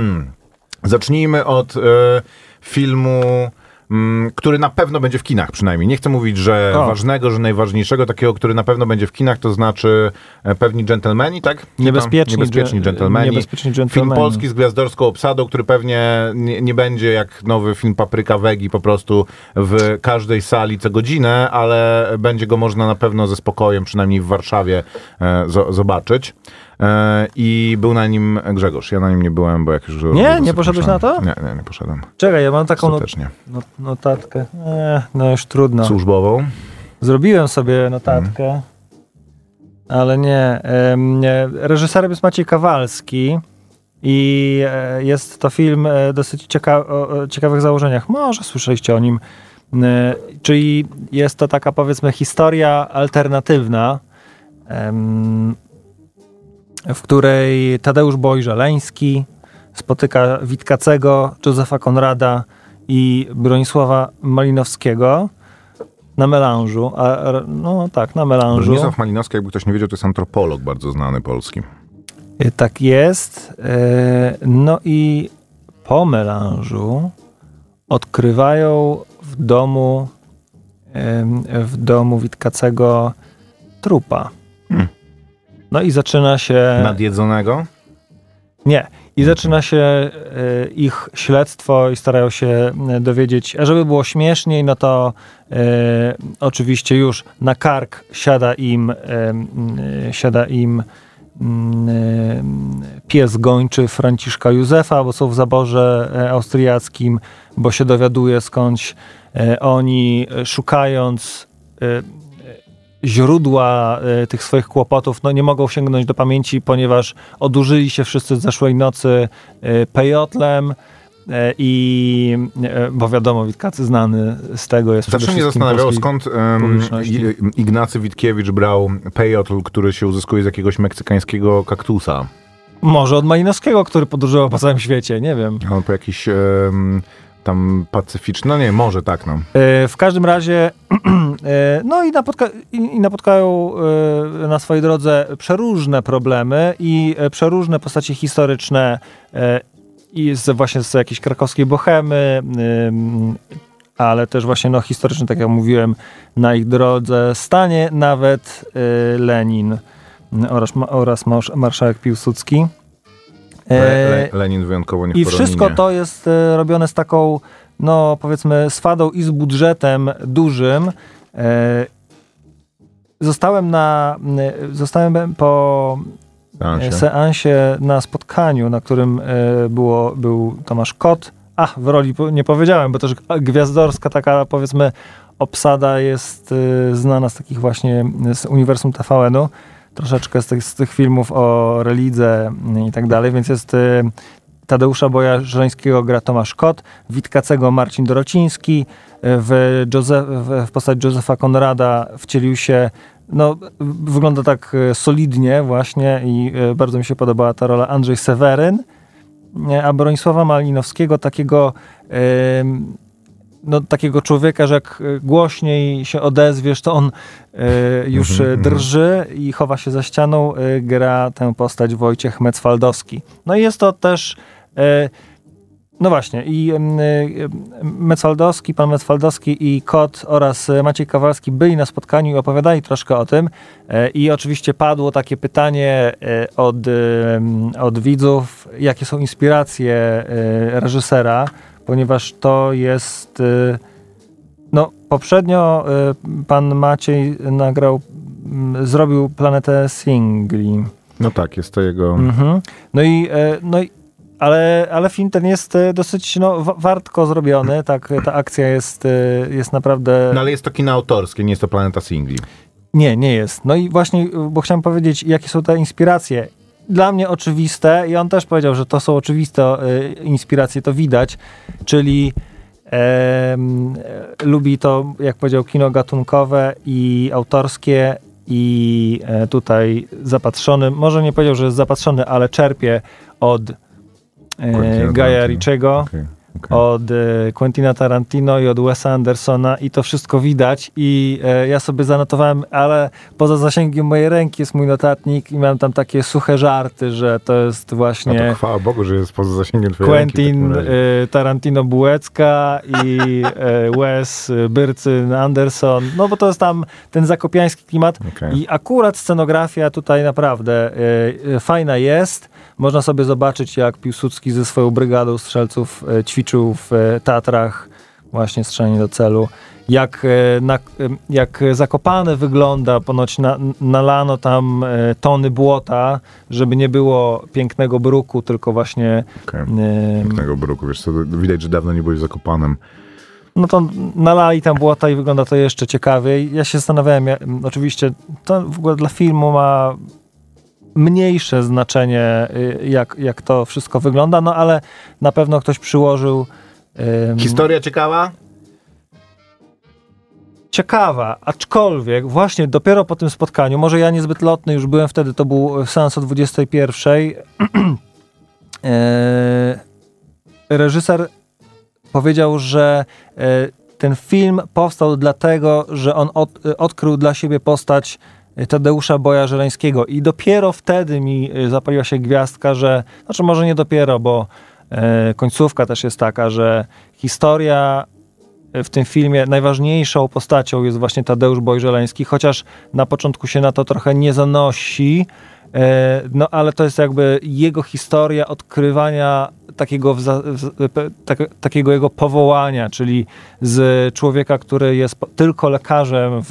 Zacznijmy od e, filmu, który na pewno będzie w kinach przynajmniej. Nie chcę mówić, że O. ważnego, że najważniejszego, takiego, który na pewno będzie w kinach, to znaczy e, pewni dżentelmeni, tak? Niebezpieczni Niebezpieczni dże- dżentelmeni. niebezpieczni Film dżentelmeni. polski z gwiazdorską obsadą, który pewnie nie, nie będzie jak nowy film Papryka Wegi po prostu w każdej sali co godzinę, ale będzie go można na pewno ze spokojem, przynajmniej w Warszawie, e, zo- zobaczyć. E, I był na nim Grzegorz. Ja na nim nie byłem, bo jak już... Nie? Nie poszedłeś na to? Nie, nie, nie poszedłem. Czekaj, ja mam taką not, notatkę. E, no już trudno. Służbową. Zrobiłem sobie notatkę, ale nie. Nie. Reżyserem jest Maciej Kawalski i e, jest to film e, dosyć cieka o, ciekawych założeniach. Może słyszeliście o nim. E, Czyli jest to taka powiedzmy historia alternatywna, w której Tadeusz Boj-Żeleński spotyka Witkacego, Józefa Konrada i Bronisława Malinowskiego na melanżu. A, no tak, na melanżu. Bronisław Malinowski, jakby ktoś nie wiedział, to jest antropolog bardzo znany polski. Y, Tak jest. E, No i po melanżu odkrywają w domu em, w domu Witkacego trupa. No i zaczyna się... Nadjedzonego? Nie. I zaczyna się e, ich śledztwo i starają się e, dowiedzieć, a żeby było śmieszniej, no to e, oczywiście już na kark siada im, e, e, siada im e, pies gończy Franciszka Józefa, bo są w zaborze austriackim, bo się dowiaduje skądś oni szukając źródła e, tych swoich kłopotów, no nie mogą sięgnąć do pamięci, ponieważ odurzyli się wszyscy z zeszłej nocy e, pejotlem e, i bo wiadomo, Witkacy znany z tego jest Zawsze mnie zastanawiało, skąd. I- Ignacy Witkiewicz brał pejotl, który się uzyskuje z jakiegoś meksykańskiego kaktusa. Może od Malinowskiego, który podróżował po całym świecie, nie wiem. Albo jakiś em, tam pacyficzny, no nie, może tak, no. W każdym razie, no i, napotka, i, i napotkają e, na swojej drodze przeróżne problemy i e, przeróżne postacie historyczne e, i z, właśnie z jakiejś krakowskiej bohemy, ale też właśnie no, historyczne, tak jak mówiłem, na ich drodze stanie nawet e, Lenin oraz, oraz marsz- marszałek Piłsudski. Le, E, Le, Lenin wyjątkowo nie i wszystko to jest e, robione z taką, no powiedzmy, swadą i z budżetem dużym. E, Zostałem na, zostałem po Seansie. seansie na spotkaniu, na którym e, było, był Tomasz Kot. A, w roli nie powiedziałem, bo też gwiazdorska taka, powiedzmy, obsada jest e, znana z takich właśnie z uniwersum TVN-u. Troszeczkę z tych, z tych filmów o relidze i tak dalej, więc jest e, Tadeusza Boja Żeleńskiego gra Tomasz Kot, Witkacego Marcin Dorociński, w, Józef, w, postać Józefa Konrada wcielił się no, wygląda tak e, solidnie właśnie i e, bardzo mi się podobała ta rola Andrzej Seweryn, e, a Bronisława Malinowskiego takiego no, takiego człowieka, że jak głośniej się odezwiesz, to on już Mhm, e, drży i chowa się za ścianą, gra tę postać Wojciech Mecwaldowski. No i jest to też no właśnie, i em, Mecwaldowski, pan Mecwaldowski i Kot oraz Maciej Kowalski byli na spotkaniu i opowiadali troszkę o tym. E, I oczywiście padło takie pytanie e, od, od widzów, jakie są inspiracje e, reżysera, ponieważ to jest. No, poprzednio pan Maciej nagrał, zrobił planetę singli. No tak, jest to jego... Mhm. No i, no i ale, ale film ten jest e, dosyć no, wa- wartko zrobiony, tak, ta akcja jest, e, jest naprawdę... No ale jest to kino autorskie, nie jest to Planeta Singli. Nie, nie jest. No i właśnie, y, bo chciałem powiedzieć, jakie są te inspiracje. Dla mnie oczywiste, i on też powiedział, że to są oczywiste inspiracje, to widać, czyli e, lubi to, jak powiedział, kino gatunkowe i autorskie i e, tutaj zapatrzony, może nie powiedział, że jest zapatrzony, ale czerpie od e, Gaja. Richiego, Okej, okej. od e, Quentina Tarantino i od Wesa Andersona i to wszystko widać i e, ja sobie zanotowałem, ale poza zasięgiem mojej ręki jest mój notatnik i miałem tam takie suche żarty, że to jest No właśnie to chwała Bogu, że jest poza zasięgiem twojej ręki Quentin razie. e, Tarantino Bułecka i e, Wes Byrcyn Anderson, no bo to jest tam ten zakopiański klimat Okej. i akurat scenografia tutaj naprawdę e, fajna jest. Można sobie zobaczyć, jak Piłsudski ze swoją brygadą strzelców e, ćwiczył w e, Tatrach właśnie strzelanie do celu. Jak, e, na, jak zakopane wygląda, ponoć na, nalano tam tony błota, żeby nie było pięknego bruku, tylko właśnie e, Pięknego bruku, wiesz co, to widać, że dawno nie byłeś zakopanym. no to nalali tam błota i wygląda to jeszcze ciekawiej. Ja się zastanawiałem, ja, oczywiście to w ogóle dla filmu ma mniejsze znaczenie, y, jak, jak to wszystko wygląda, no ale na pewno ktoś przyłożył Historia ciekawa? ciekawa, aczkolwiek właśnie dopiero po tym spotkaniu, może ja niezbyt lotny już byłem wtedy, to był seans o 21. e, reżyser powiedział, że e, ten film powstał dlatego, że on od, e, odkrył dla siebie postać Tadeusza Boja Żeleńskiego i dopiero wtedy mi e, zapaliła się gwiazdka, że, znaczy może nie dopiero, bo e, końcówka też jest taka, że historia w tym filmie najważniejszą postacią jest właśnie Tadeusz Bojżeleński, chociaż na początku się na to trochę nie zanosi, e, no ale to jest jakby jego historia odkrywania takiego, w- tak, takiego jego powołania, czyli z człowieka, który jest tylko lekarzem w,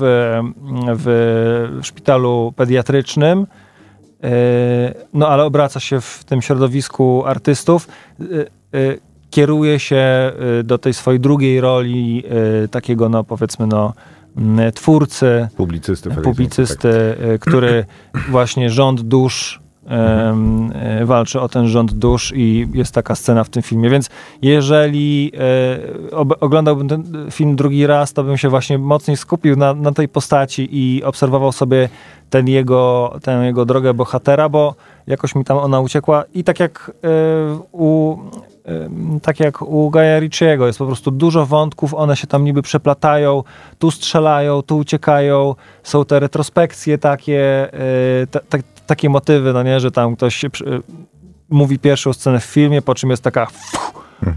w szpitalu pediatrycznym, e, no ale obraca się w tym środowisku artystów, e, e, kieruje się e, do tej swojej drugiej roli e, takiego, no powiedzmy, no twórcy, Publicysty. Publicysty, e, który właśnie rząd dusz e, walczy o ten rząd dusz i jest taka scena w tym filmie, więc jeżeli e, oglądałbym ten film drugi raz, to bym się właśnie mocniej skupił na, na tej postaci i obserwował sobie ten jego, tę jego drogę bohatera, bo jakoś mi tam ona uciekła i tak jak u tak jak u Gaja Ricciego, jest po prostu dużo wątków, one się tam niby przeplatają, tu strzelają, tu uciekają, są te retrospekcje takie, e, ta, ta, takie motywy, no nie, że tam ktoś przy- mówi pierwszą scenę w filmie, po czym jest taka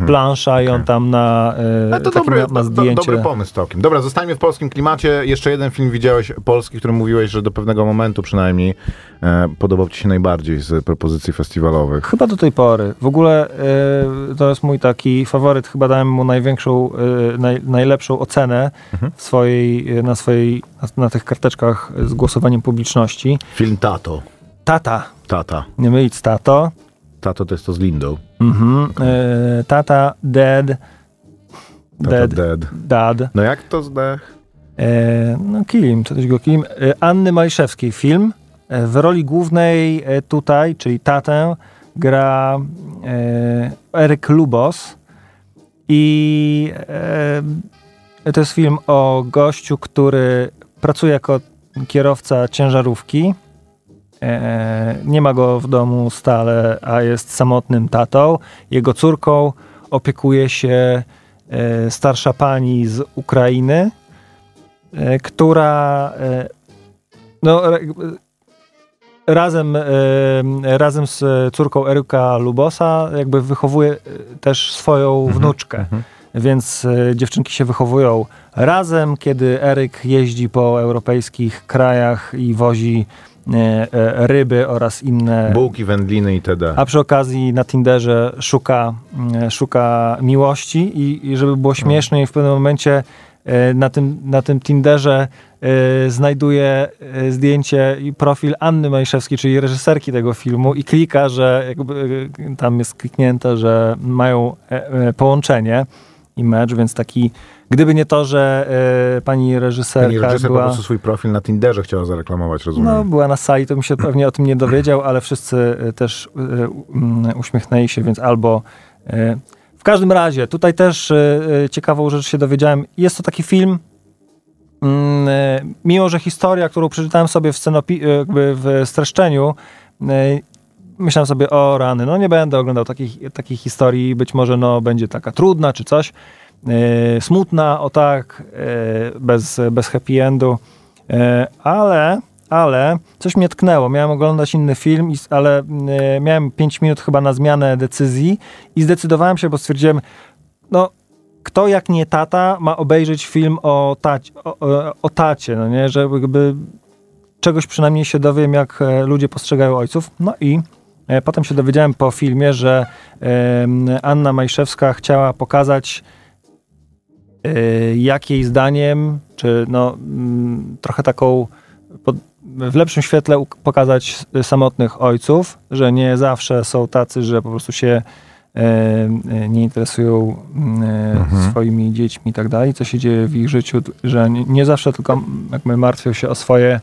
plansza i on tam na e, to dobry, ma, ma do, zdjęcie. dobry pomysł całkiem. Dobra, zostańmy w polskim klimacie. Jeszcze jeden film widziałeś polski, który mówiłeś, że do pewnego momentu przynajmniej e, podobał ci się najbardziej z propozycji festiwalowych. Chyba do tej pory. W ogóle e, to jest mój taki faworyt. Chyba dałem mu największą, e, naj, najlepszą ocenę w swojej, na swojej, na, na tych karteczkach z głosowaniem publiczności. Film Tato. Tata. Tata. Nie mylić z tato. Tato to jest to z Lindą. Mhm. E, tata, dead. Tata Dead. dead. Dad. No jak to zdech? E, no Kilim, czy coś go Kilim. E, Anny Maliszewskiej film. E, w roli głównej e, tutaj, czyli tatę, gra e, Eryk Lubos. I to jest film o gościu, który pracuje jako kierowca ciężarówki. E, nie ma go w domu stale, a jest samotnym tatą. Jego córką opiekuje się e, starsza pani z Ukrainy, e, która no, razem, razem z córką Eryka Lubosa jakby wychowuje też swoją wnuczkę. Więc e, dziewczynki się wychowują razem, kiedy Eryk jeździ po europejskich krajach i wozi ryby oraz inne Bułki, wędliny itd. a przy okazji na Tinderze szuka, mm, szuka miłości i, i żeby było śmieszniej, w pewnym momencie e, na tym, na tym Tinderze e, znajduje e, zdjęcie i profil Anny Majszewskiej, czyli reżyserki tego filmu i klika, że jakby e, tam jest kliknięte, że mają e, e, połączenie i mecz, więc taki, gdyby nie to, że e, pani reżyserka Pani reżyser po była... prostu swój profil na Tinderze chciała zareklamować, rozumiem. No, była na sali, to bym się pewnie o tym nie dowiedział, ale wszyscy y, też y, mm, uśmiechnęli się, więc albo. y, W każdym razie, tutaj też y, y, ciekawą rzecz się dowiedziałem. Jest to taki film. mm, y, Mimo, że historia, którą przeczytałem sobie w, scenopi- y, w streszczeniu, y, myślałem sobie, o rany, no nie będę oglądał takich, takich historii, być może no, będzie taka trudna czy coś, y, smutna, o tak, y, bez, bez happy endu, y, ale, ale coś mnie tknęło. Miałem oglądać inny film, ale y, miałem 5 minut chyba na zmianę decyzji i zdecydowałem się, bo stwierdziłem, no kto jak nie tata ma obejrzeć film o, taci, o, o, tacie, no nie, że jakby czegoś przynajmniej się dowiem, jak e, ludzie postrzegają ojców. No i e, potem się dowiedziałem po filmie, że Anna Majszewska chciała pokazać, e, jak jej zdaniem, czy no, mm, trochę taką pod, w lepszym świetle pokazać samotnych ojców, że nie zawsze są tacy, że po prostu się e, e, nie interesują e, swoimi dziećmi i tak dalej, co się dzieje w ich życiu, że nie, zawsze tylko jakby martwią się o swoje,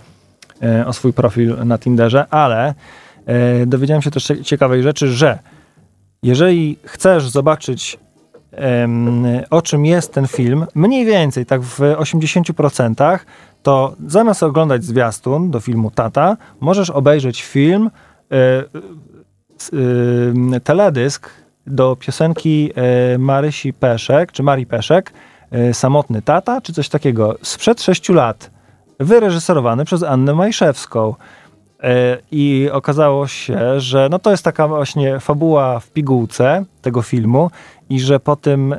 o swój profil na Tinderze, ale dowiedziałem się też cie- ciekawej rzeczy, że jeżeli chcesz zobaczyć o czym jest ten film, mniej więcej tak w 80%, to zamiast oglądać zwiastun do filmu Tata, możesz obejrzeć film, e, teledysk do piosenki e, Marysi Peszek, czy Marii Peszek, e, Samotny Tata, czy coś takiego, sprzed sześciu lat, wyreżyserowany przez Annę Majszewską. E, I okazało się, że no to jest taka właśnie fabuła w pigułce tego filmu i że po tym,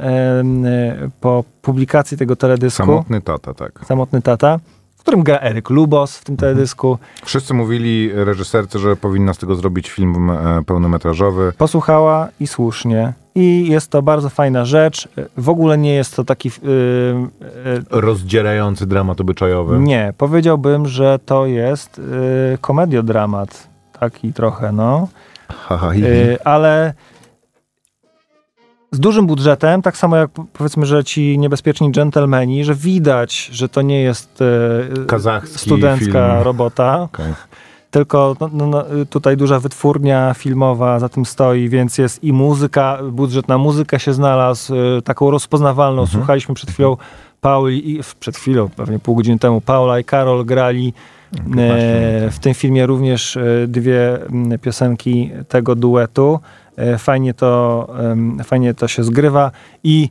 po publikacji tego teledysku, Samotny tata, tak. Samotny Tata, w którym gra Eryk Lubos w tym teledysku, Wszyscy mówili reżyserce, że powinna z tego zrobić film e, pełnometrażowy. posłuchała i słusznie. I jest to bardzo fajna rzecz. W ogóle nie jest to taki... Yy, yy, Rozdzierający dramat obyczajowy. nie, powiedziałbym, że to jest yy, komediodramat. taki trochę, no. Ha, ha, hi, hi. Y, ale z dużym budżetem, tak samo jak po- powiedzmy, że ci niebezpieczni dżentelmeni, że widać, że to nie jest Kazachski studencka film. robota, Okej. Tylko no, no, no, y, tutaj duża wytwórnia filmowa za tym stoi, więc jest i muzyka, budżet na muzykę się znalazł, y, taką rozpoznawalną. Mhm. Słuchaliśmy przed chwilą Pauli, i, przed chwilą, pewnie pół godziny temu, Paula i Karol grali e, w tym filmie również e, dwie piosenki tego duetu. Fajnie to, fajnie to się zgrywa i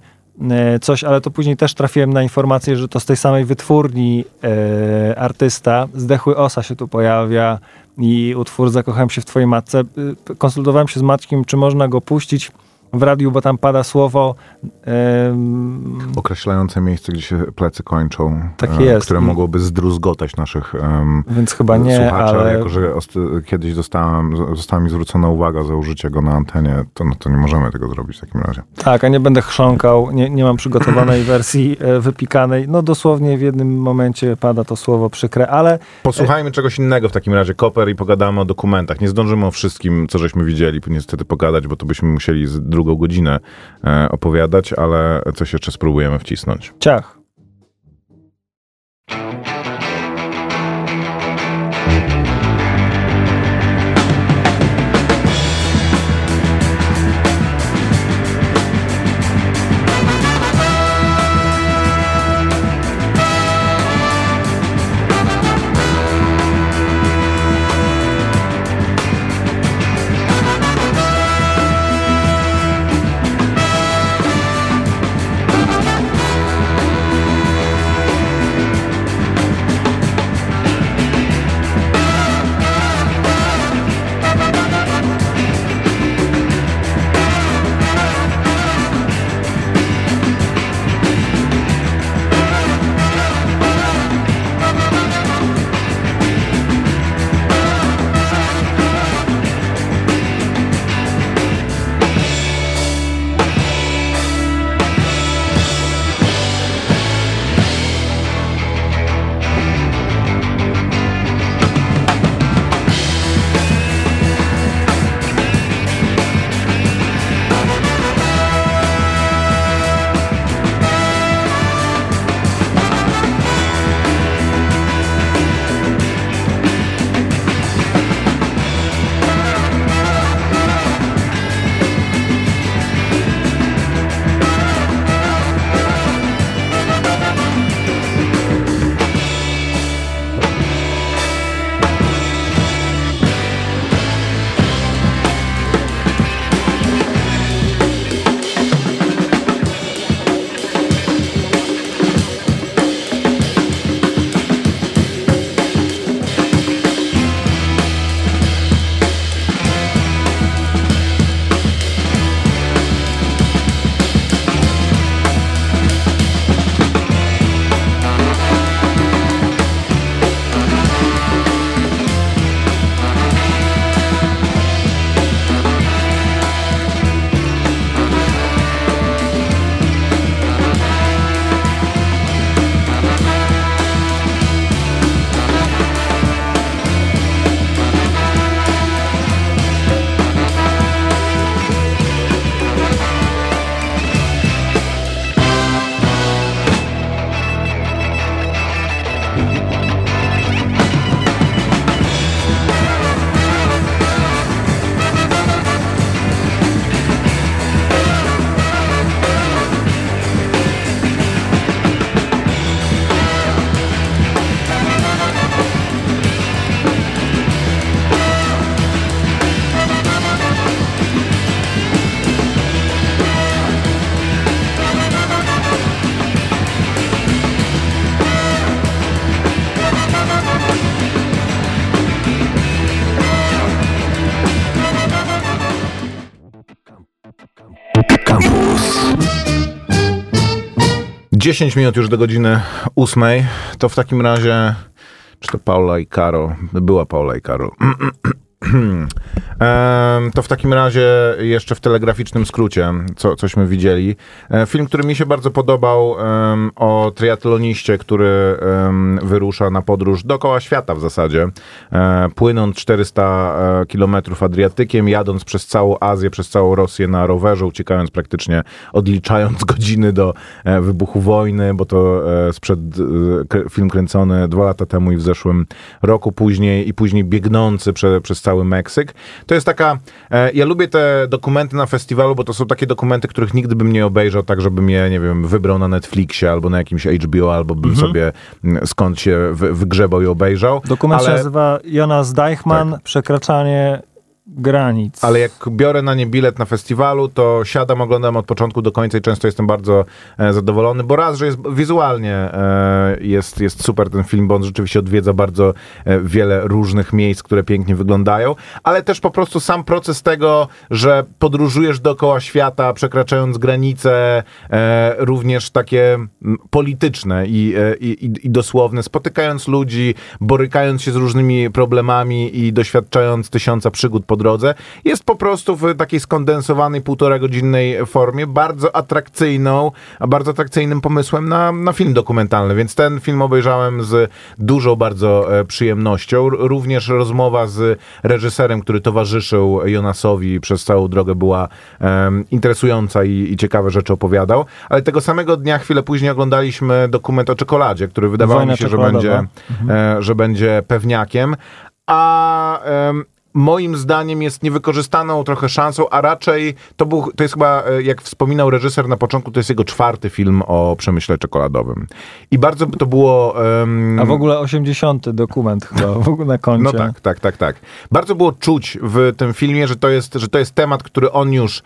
coś, ale to później też trafiłem na informację, że to z tej samej wytwórni e, artysta, Zdechły Osa się tu pojawia i utwór Zakochałem się w twojej matce. Y, Konsultowałem się z Maćkiem, czy można go puścić w radiu, bo tam pada słowo em, Określające miejsce, gdzie się plecy kończą. Tak e, jest. Które mogłoby zdruzgotać naszych em, więc chyba nie, słuchaczy, ale jako że kiedyś zostałem, została mi zwrócona uwaga za użycie go na antenie, to, no, to nie możemy tego zrobić w takim razie. Tak, a nie będę chrząkał, nie, nie mam przygotowanej wersji e, wypikanej. No dosłownie w jednym momencie pada to słowo przykre, ale Posłuchajmy czegoś innego w takim razie, Koper, i pogadamy o dokumentach. Nie zdążymy o wszystkim, co żeśmy widzieli, niestety pogadać, bo to byśmy musieli z drugą godzinę e, opowiadać, ale coś jeszcze spróbujemy wcisnąć. ciach. 10 minut już do godziny 8. To w takim razie, czy to Paula i Karol? Była Paula i Karol. To w takim razie jeszcze w telegraficznym skrócie, co, cośmy widzieli. E, Film, który mi się bardzo podobał o triatloniście, który wyrusza na podróż dookoła świata w zasadzie, e, płynąc 400 e, kilometrów Adriatykiem, jadąc przez całą Azję, przez całą Rosję na rowerze, uciekając praktycznie, odliczając godziny do wybuchu wojny, bo to sprzed film kręcony dwa lata temu i w zeszłym roku później i później biegnący prze, przez cały Meksyk. To jest taka, e, ja lubię te dokumenty na festiwalu, bo to są takie dokumenty, których nigdy bym nie obejrzał, tak żebym je, nie wiem, wybrał na Netflixie albo na jakimś HBO, albo bym sobie mm, skąd się wy, wygrzebał i obejrzał. Dokument się Ale- nazywa Jonas Deichmann, Przekraczanie granic. Ale jak biorę na nie bilet na festiwalu, to siadam, oglądam od początku do końca i często jestem bardzo e, zadowolony, bo raz, że jest wizualnie e, jest, jest super ten film, bo on rzeczywiście odwiedza bardzo e, wiele różnych miejsc, które pięknie wyglądają, ale też po prostu sam proces tego, że podróżujesz dookoła świata, przekraczając granice, e, również takie polityczne i, e, i, i- i dosłowne, spotykając ludzi, borykając się z różnymi problemami i doświadczając tysiąca przygód po drodze, jest po prostu w takiej skondensowanej półtora godzinnej formie bardzo atrakcyjną, a bardzo atrakcyjnym pomysłem na, na film dokumentalny, więc ten film obejrzałem z dużą bardzo e, przyjemnością. Również rozmowa z reżyserem, który towarzyszył Jonasowi przez całą drogę była interesująca i, i ciekawe rzeczy opowiadał, ale tego samego dnia, chwilę później oglądaliśmy dokument o czekoladzie, który wydawało Wojna mi się, że będzie, e, że będzie pewniakiem, a moim zdaniem jest niewykorzystaną trochę szansą, a raczej to, był, to jest chyba, e, jak wspominał reżyser na początku, to jest jego czwarty film o przemyśle czekoladowym. I bardzo by to było... em, A w ogóle 80. dokument chyba w ogóle na koncie. no tak, tak, tak, tak. Bardzo było czuć w tym filmie, że to jest, że to jest temat, który on już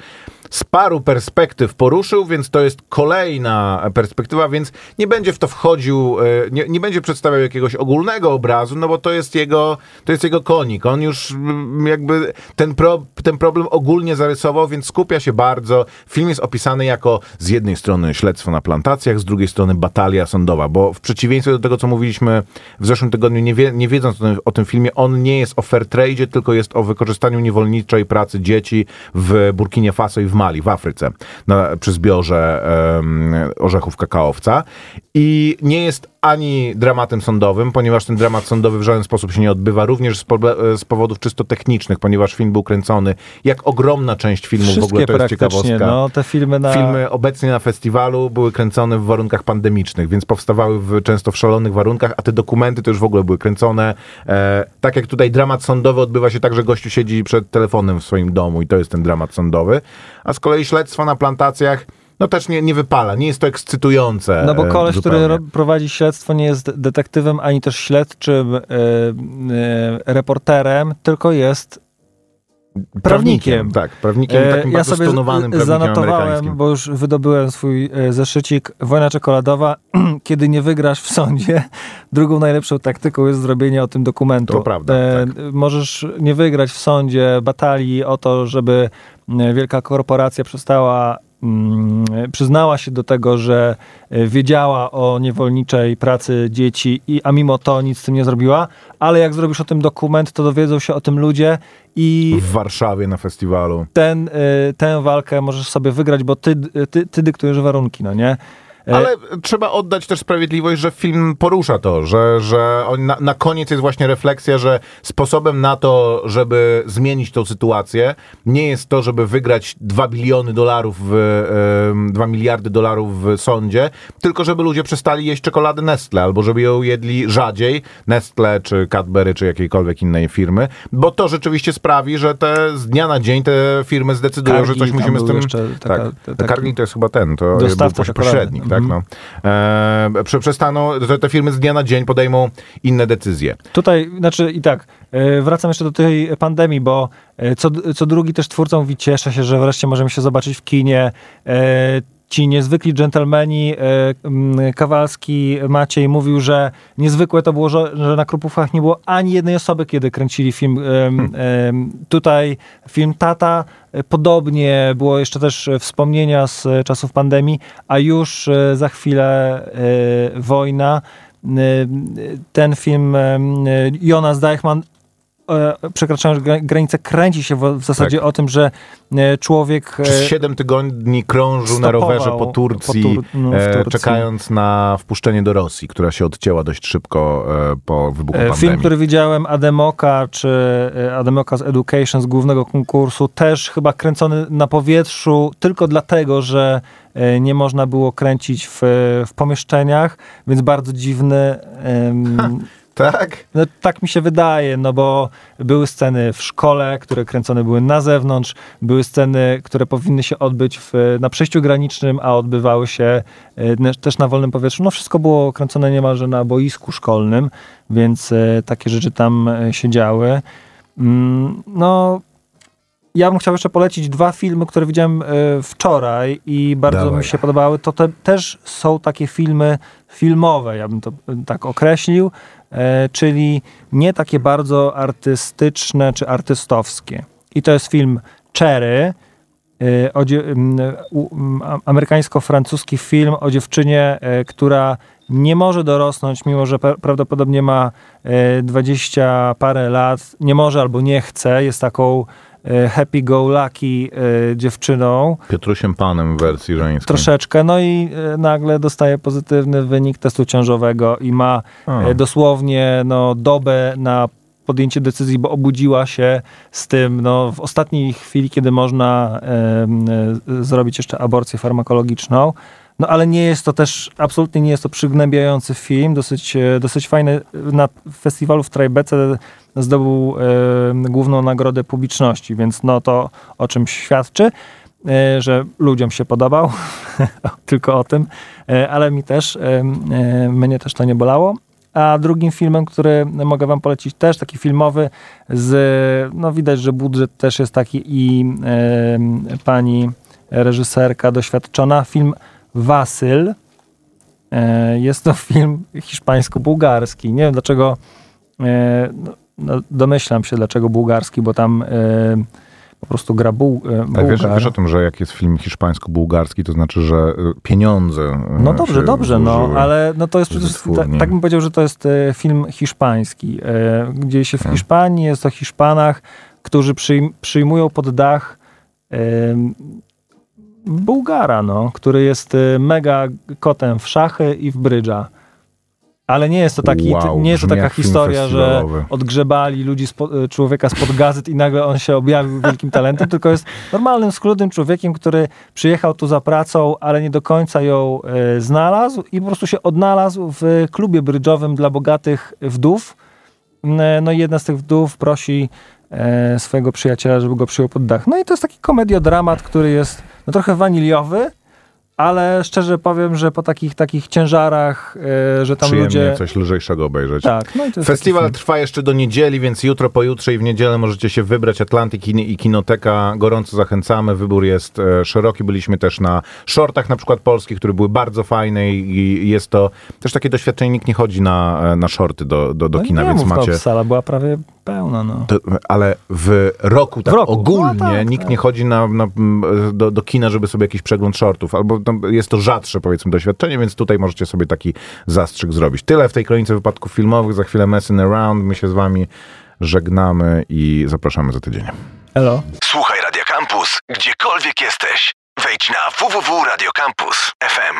z paru perspektyw poruszył, więc to jest kolejna perspektywa, więc nie będzie w to wchodził, e, nie, nie będzie przedstawiał jakiegoś ogólnego obrazu, no bo to jest jego, to jest jego konik. On już mm, jakby ten, pro, ten problem ogólnie zarysował, więc skupia się bardzo. Film jest opisany jako z jednej strony śledztwo na plantacjach, z drugiej strony batalia sądowa, bo w przeciwieństwie do tego, co mówiliśmy w zeszłym tygodniu, nie, wie, nie wiedząc o tym, filmie, on nie jest o fair trade, tylko jest o wykorzystaniu niewolniczej pracy dzieci w Burkinie Faso i w Mali, w Afryce, na, przy zbiorze em, orzechów kakaowca. I nie jest ani dramatem sądowym, ponieważ ten dramat sądowy w żaden sposób się nie odbywa, również z, z powodów czysto technicznych, ponieważ film był kręcony, jak ogromna część filmów, w Wszystkie ogóle to jest ciekawostka. no te filmy na... Filmy obecnie na festiwalu były kręcone w warunkach pandemicznych, więc powstawały w, często w szalonych warunkach, a te dokumenty to już w ogóle były kręcone. E, tak jak tutaj dramat sądowy odbywa się tak, że gościu siedzi przed telefonem w swoim domu i to jest ten dramat sądowy, a z kolei śledztwo na plantacjach no też nie, nie wypala, nie jest to ekscytujące. No bo e, koleś, który zupełnie. ro- prowadzi śledztwo, nie jest detektywem ani też śledczym e, e, reporterem, tylko jest prawnikiem. Tak, prawnikiem, E, takim ja bardzo sobie prawnikiem zanotowałem, bo już wydobyłem swój e, zeszycik Wojna czekoladowa. Kiedy nie wygrasz w sądzie, drugą najlepszą taktyką jest zrobienie o tym dokumentu. To prawda, tak. Możesz nie wygrać w sądzie batalii o to, żeby e, wielka korporacja przestała przyznała się do tego, że e, wiedziała o niewolniczej pracy dzieci, i, a mimo to nic z tym nie zrobiła, ale jak zrobisz o tym dokument, to dowiedzą się o tym ludzie i W Warszawie na festiwalu. ten, y, tę walkę możesz sobie wygrać, bo ty, ty, ty dyktujesz warunki, no nie? E, Ale trzeba oddać też sprawiedliwość, że film porusza to, że, że na, na koniec jest właśnie refleksja, że sposobem na to, żeby zmienić tą sytuację, nie jest to, żeby wygrać 2 biliony dolarów, w, em, 2 miliardy dolarów w sądzie, tylko żeby ludzie przestali jeść czekoladę Nestle, albo żeby ją jedli rzadziej, Nestle, czy Cadbury, czy jakiejkolwiek innej firmy, bo to rzeczywiście sprawi, że te z dnia na dzień te firmy zdecydują, że Cargill, coś tam musimy z tym... jeszcze taka- tak, taki- Cargill to jest chyba ten, to Dostawca był pośrednik, czekolady. Tak, no. E, prze- przestaną, te, te firmy z dnia na dzień podejmą inne decyzje. Tutaj, znaczy i tak, e, wracam jeszcze do tej pandemii, bo e, co, co drugi też twórca mówi, cieszę się, że wreszcie możemy się zobaczyć w kinie. E, Ci niezwykli dżentelmeni, e, m, Kawalski, Maciej mówił, że niezwykłe to było, że, że na Krupówkach nie było ani jednej osoby, kiedy kręcili film. Em, tutaj film Tata, podobnie było jeszcze też wspomnienia z czasów pandemii, a już e, za chwilę e, wojna. Ten film Jonas Deichmann przekraczając gra- granicę, kręci się w, w zasadzie Tak. o tym, że e, człowiek... e, Przez 7 tygodni krążył na rowerze po Turcji, po Tur- no, e, Turcji. czekając na wpuszczenie do Rosji, która się odcięła dość szybko e, po wybuchu E, pandemii. Film, który widziałem, Ademoka, czy e, Ademoka z Education z głównego konkursu, też chyba kręcony na powietrzu, tylko dlatego, że e, nie można było kręcić w, w pomieszczeniach, więc bardzo dziwny. em, Tak? no, tak mi się wydaje, no bo były sceny w szkole, które kręcone były na zewnątrz, były sceny, które powinny się odbyć w, na przejściu granicznym, a odbywały się e, też na wolnym powietrzu. No wszystko było kręcone niemalże na boisku szkolnym, więc e, takie rzeczy tam e, się działy. Mm, No, ja bym chciał jeszcze polecić dwa filmy, które widziałem wczoraj i bardzo Dawaj. mi się podobały. To te, też są takie filmy filmowe, ja bym to tak określił, czyli nie takie bardzo artystyczne czy artystowskie. I to jest film Cherry, e, amerykańsko-francuski film o dziewczynie, e, która nie może dorosnąć, mimo że pra- prawdopodobnie ma e, 20 parę lat, nie może albo nie chce, jest taką e, happy-go-lucky e, dziewczyną, Piotrusiem Panem w wersji żeńskiej. troszeczkę, no i e, nagle dostaje pozytywny wynik testu ciążowego i ma A. dosłownie no, dobę na podjęcie decyzji, bo obudziła się z tym no, w ostatniej chwili, kiedy można e, zrobić jeszcze aborcję farmakologiczną. No ale nie jest to też, absolutnie nie jest to przygnębiający film, dosyć, e, dosyć fajny. Na festiwalu w Trajbece zdobył e, główną nagrodę publiczności, więc no to o czym świadczy, e, że ludziom się podobał, tylko o tym, ale mi też, mnie też to nie bolało. A drugim filmem, który mogę wam polecić, też taki filmowy, z, no widać, że budżet też jest taki i pani reżyserka doświadczona, film Wasyl. E, jest to film hiszpańsko-bułgarski. Nie wiem dlaczego, e, no, no, domyślam się dlaczego bułgarski, bo tam e, po prostu gra buł, Ale wiesz, Bułgar. wiesz o tym, że jak jest film hiszpańsko-bułgarski, to znaczy, że pieniądze No dobrze, dobrze, no, ale no to jest przecież, wytwórni. ta, tak bym powiedział, że to jest film hiszpański. Dzieje się w Hmm. Hiszpanii, jest o Hiszpanach, którzy przyjm, przyjmują pod dach Bułgara, no, który jest e, mega kotem w szachy i w brydża. Ale nie jest to taki, Wow, nie jest to taka historia, że odgrzebali ludzi spo, e, człowieka spod gazet i nagle on się objawił wielkim talentem, tylko jest normalnym, schludnym człowiekiem, który przyjechał tu za pracą, ale nie do końca ją e, znalazł i po prostu się odnalazł w klubie brydżowym dla bogatych wdów. No i jedna z tych wdów prosi e, swojego przyjaciela, żeby go przyjął pod dach. No i to jest taki komediodramat, który jest no, trochę waniliowy, ale szczerze powiem, że po takich takich ciężarach, e, że tam Przyjemnie ludzie... coś lżejszego obejrzeć. Tak, no Festiwal trwa jeszcze do niedzieli, więc jutro, pojutrze i w niedzielę możecie się wybrać. Atlantyk i, i Kinoteka. Gorąco zachęcamy. Wybór jest e, szeroki. Byliśmy też na shortach na przykład polskich, które były bardzo fajne i, i jest to też takie doświadczenie. Nikt nie chodzi na, e, na shorty do, do, do No kina, nie więc mów, macie... To, sala była prawie pełna, no. To, ale w roku, tak W roku. ogólnie, No tak, nikt tak. nie chodzi na, na, do, do kina, żeby sobie jakiś przegląd shortów, albo tam jest to rzadsze, powiedzmy, doświadczenie, więc tutaj możecie sobie taki zastrzyk zrobić. Tyle w tej kronice wypadków filmowych, za chwilę Messing Around, my się z wami żegnamy i zapraszamy za tydzień. Elo. Słuchaj Radio Campus, gdziekolwiek jesteś. Wejdź na www.radiocampus.fm.